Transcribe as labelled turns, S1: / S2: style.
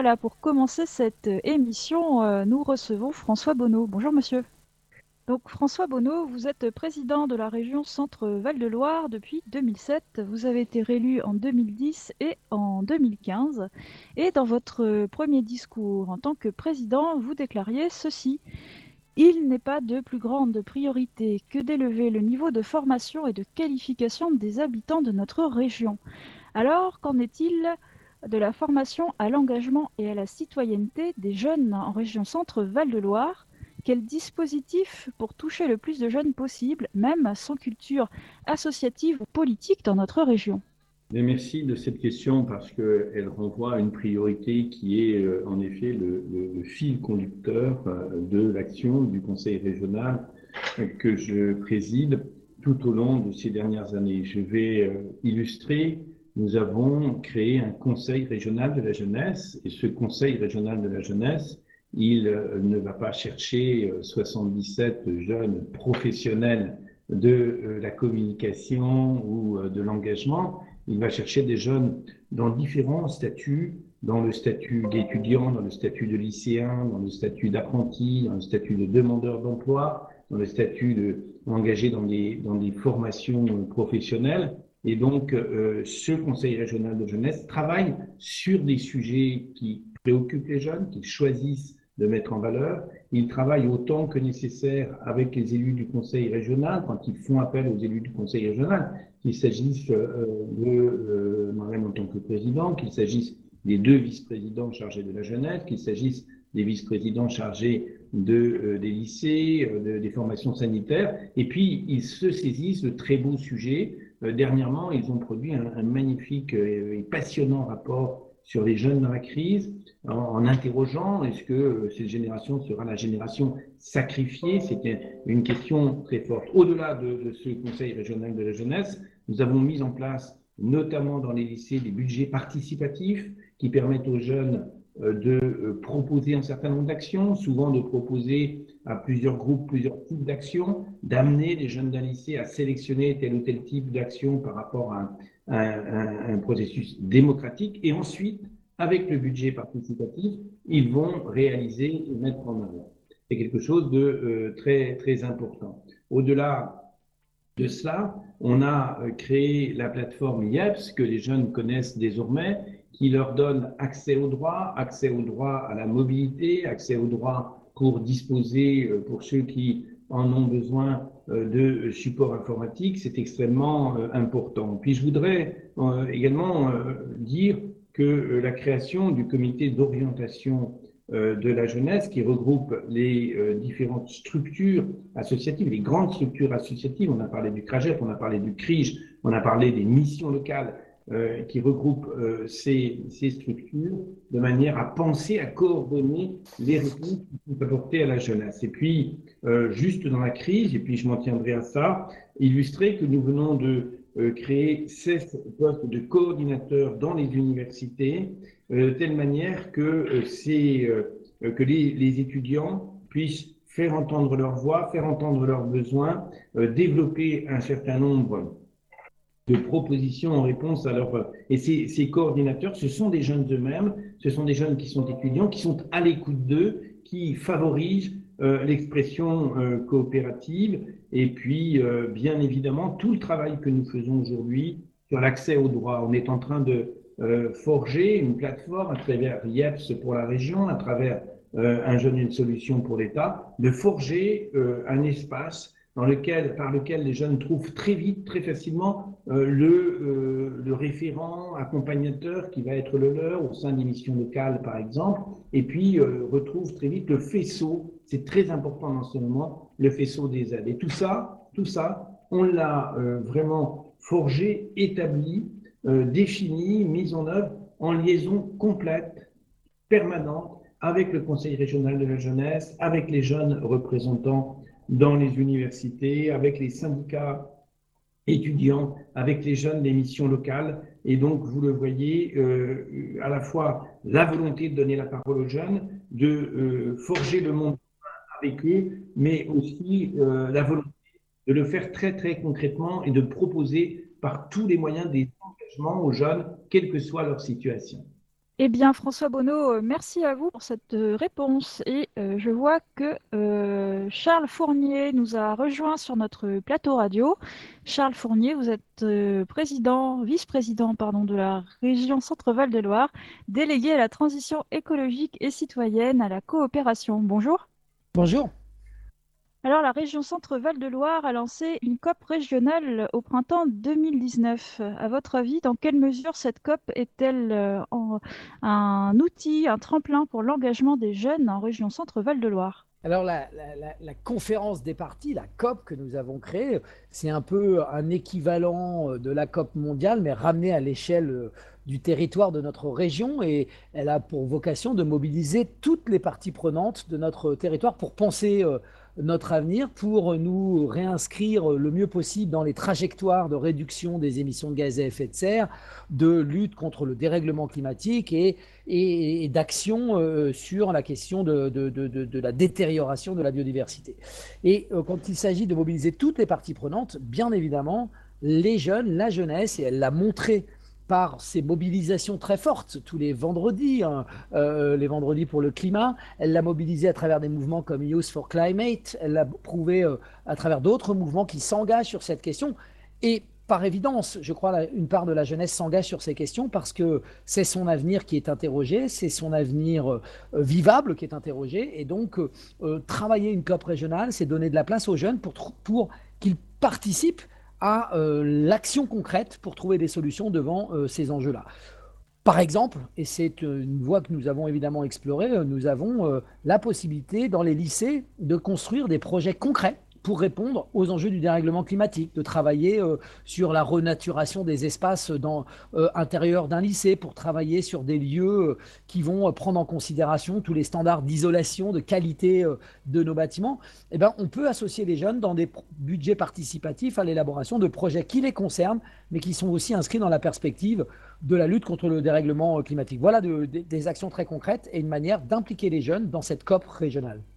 S1: Voilà, pour commencer cette émission, euh, nous recevons François Bonneau. Bonjour monsieur. Donc François Bonneau, vous êtes président de la région Centre-Val de Loire depuis 2007. Vous avez été réélu en 2010 et en 2015. Et dans votre premier discours en tant que président, vous déclariez ceci. Il n'est pas de plus grande priorité que d'élever le niveau de formation et de qualification des habitants de notre région. Alors, qu'en est-il de la formation à l'engagement et à la citoyenneté des jeunes en région Centre-Val de Loire quel dispositif pour toucher le plus de jeunes possible, même sans culture associative ou politique dans notre région?
S2: Merci de cette question parce qu'elle renvoie à une priorité qui est euh, en effet le, fil conducteur euh, de l'action du Conseil régional que je préside tout au long de ces dernières années. Je vais euh, illustrer. Nous avons créé un Conseil régional de la jeunesse et ce Conseil régional de la jeunesse il euh, ne va pas chercher 77 euh, jeunes professionnels de euh, la communication ou de l'engagement. Il va chercher des jeunes dans différents statuts, dans le statut d'étudiant, dans le statut de lycéen, dans le statut d'apprenti, dans le statut de demandeur d'emploi, dans le statut de engagé dans des, dans des formations professionnelles. Et donc, ce Conseil régional de jeunesse travaille sur des sujets qui préoccupent les jeunes, qu'ils choisissent de mettre en valeur. Ils travaillent autant que nécessaire avec les élus du conseil régional quand ils font appel aux élus du conseil régional, qu'il s'agisse euh, de euh, moi-même en tant que président, qu'il s'agisse des deux vice-présidents chargés de la jeunesse, qu'il s'agisse des vice-présidents chargés de, euh, des lycées, des formations sanitaires. Et puis, ils se saisissent de très beaux sujets. Dernièrement, ils ont produit un, magnifique et passionnant rapport sur les jeunes dans la crise, en, interrogeant est-ce que euh, cette génération sera la génération sacrifiée? C'était une question très forte. Au-delà de, ce Conseil régional de la jeunesse, nous avons mis en place, notamment dans les lycées, des budgets participatifs qui permettent aux jeunes euh, de euh, proposer un certain nombre d'actions, souvent de proposer à plusieurs groupes, plusieurs types d'actions, d'amener les jeunes d'un lycée à sélectionner tel ou tel type d'action par rapport à un, processus démocratique. Et ensuite, avec le budget participatif, ils vont réaliser et mettre en œuvre. C'est quelque chose de euh, très, très important. Au-delà de cela, on a euh, créé la plateforme IEPS que les jeunes connaissent désormais, qui leur donne accès au droit, accès au droit à la mobilité, accès au droit pour disposer, euh, pour ceux qui en ont besoin de support informatique, c'est extrêmement important. Puis je voudrais également dire que euh, la création du comité d'orientation euh, de la jeunesse qui regroupe les euh, différentes structures associatives, les grandes structures associatives. On a parlé du CRAGEP, on a parlé du CRIGE, on a parlé des missions locales qui regroupent ces, ces, structures de manière à penser, à coordonner les réponses qui sont apportées à la jeunesse. Et puis, juste dans la crise, et puis je m'en tiendrai à ça, illustrer que nous venons de euh, créer 16 postes de coordinateurs dans les universités, euh, de telle manière que, euh, que les, étudiants puissent faire entendre leur voix, faire entendre leurs besoins, développer un certain nombre de propositions en réponse à leurs... Et ces, ces coordinateurs, ce sont des jeunes eux-mêmes, ce sont des jeunes qui sont étudiants, qui sont à l'écoute d'eux, qui favorisent euh, l'expression euh, coopérative et puis euh, bien évidemment tout le travail que nous faisons aujourd'hui sur l'accès au droit. On est en train de forger une plateforme à travers IEPS pour la région, à travers un jeune une solution pour l'État, de forger un espace dans lequel, par lequel les jeunes trouvent très vite, très facilement le, le référent accompagnateur qui va être le leur au sein des missions locales, par exemple, et puis retrouvent très vite le faisceau c'est très important dans ce moment, le faisceau des aides. Et tout ça, tout ça, on l'a euh, vraiment forgé, établi, euh, défini, mis en œuvre en liaison complète, permanente avec le Conseil régional de la jeunesse, avec les jeunes représentants dans les universités, avec les syndicats étudiants, avec les jeunes des missions locales. Et donc, vous le voyez, euh, à la fois la volonté de donner la parole aux jeunes, de forger le monde avec eux, mais aussi euh, la volonté de le faire très très concrètement et de proposer par tous les moyens des engagements aux jeunes, quelle que soit leur situation.
S1: Eh bien, François Bonneau, euh, merci à vous pour cette euh, réponse. Et euh, je vois que Charles Fournier nous a rejoint sur notre plateau radio. Charles Fournier, vous êtes président, vice-président, pardon, de la région Centre-Val de Loire, délégué à la transition écologique et citoyenne à la coopération. Bonjour.
S3: Bonjour.
S1: Alors, la région Centre-Val de Loire a lancé une COP régionale au printemps 2019. À votre avis, dans quelle mesure cette COP est-elle euh, un outil, un tremplin pour l'engagement des jeunes en région Centre-Val de Loire?
S3: Alors la, conférence des partis, la COP que nous avons créée, c'est un peu un équivalent de la COP mondiale, mais ramené à l'échelle euh, du territoire de notre région. Et elle a pour vocation de mobiliser toutes les parties prenantes de notre territoire pour penser euh, notre avenir pour nous réinscrire le mieux possible dans les trajectoires de réduction des émissions de gaz à effet de serre, de lutte contre le dérèglement climatique et, et, d'action euh, sur la question de, de, de, la détérioration de la biodiversité. Et euh, quand il s'agit de mobiliser toutes les parties prenantes, bien évidemment, les jeunes, la jeunesse, et elle l'a montré par ces mobilisations très fortes tous les vendredis, hein, euh, les vendredis pour le climat. Elle l'a mobilisé à travers des mouvements comme Youth for Climate. Elle l'a prouvé euh, à travers d'autres mouvements qui s'engagent sur cette question. Et par évidence, je crois, une part de la jeunesse s'engage sur ces questions parce que c'est son avenir qui est interrogé, c'est son avenir euh, vivable qui est interrogé. Et donc, travailler une COP régionale, c'est donner de la place aux jeunes pour, pour qu'ils participent à euh, l'action concrète pour trouver des solutions devant euh, ces enjeux-là. Par exemple, et c'est euh, une voie que nous avons évidemment explorée, nous avons la possibilité dans les lycées de construire des projets concrets pour répondre aux enjeux du dérèglement climatique, de travailler euh, sur la renaturation des espaces dans, euh, intérieurs d'un lycée, pour travailler sur des lieux euh, qui vont prendre en considération tous les standards d'isolation, de qualité de nos bâtiments, eh ben, on peut associer les jeunes dans des budgets participatifs à l'élaboration de projets qui les concernent, mais qui sont aussi inscrits dans la perspective de la lutte contre le dérèglement climatique. Voilà des actions très concrètes et une manière d'impliquer les jeunes dans cette COP régionale.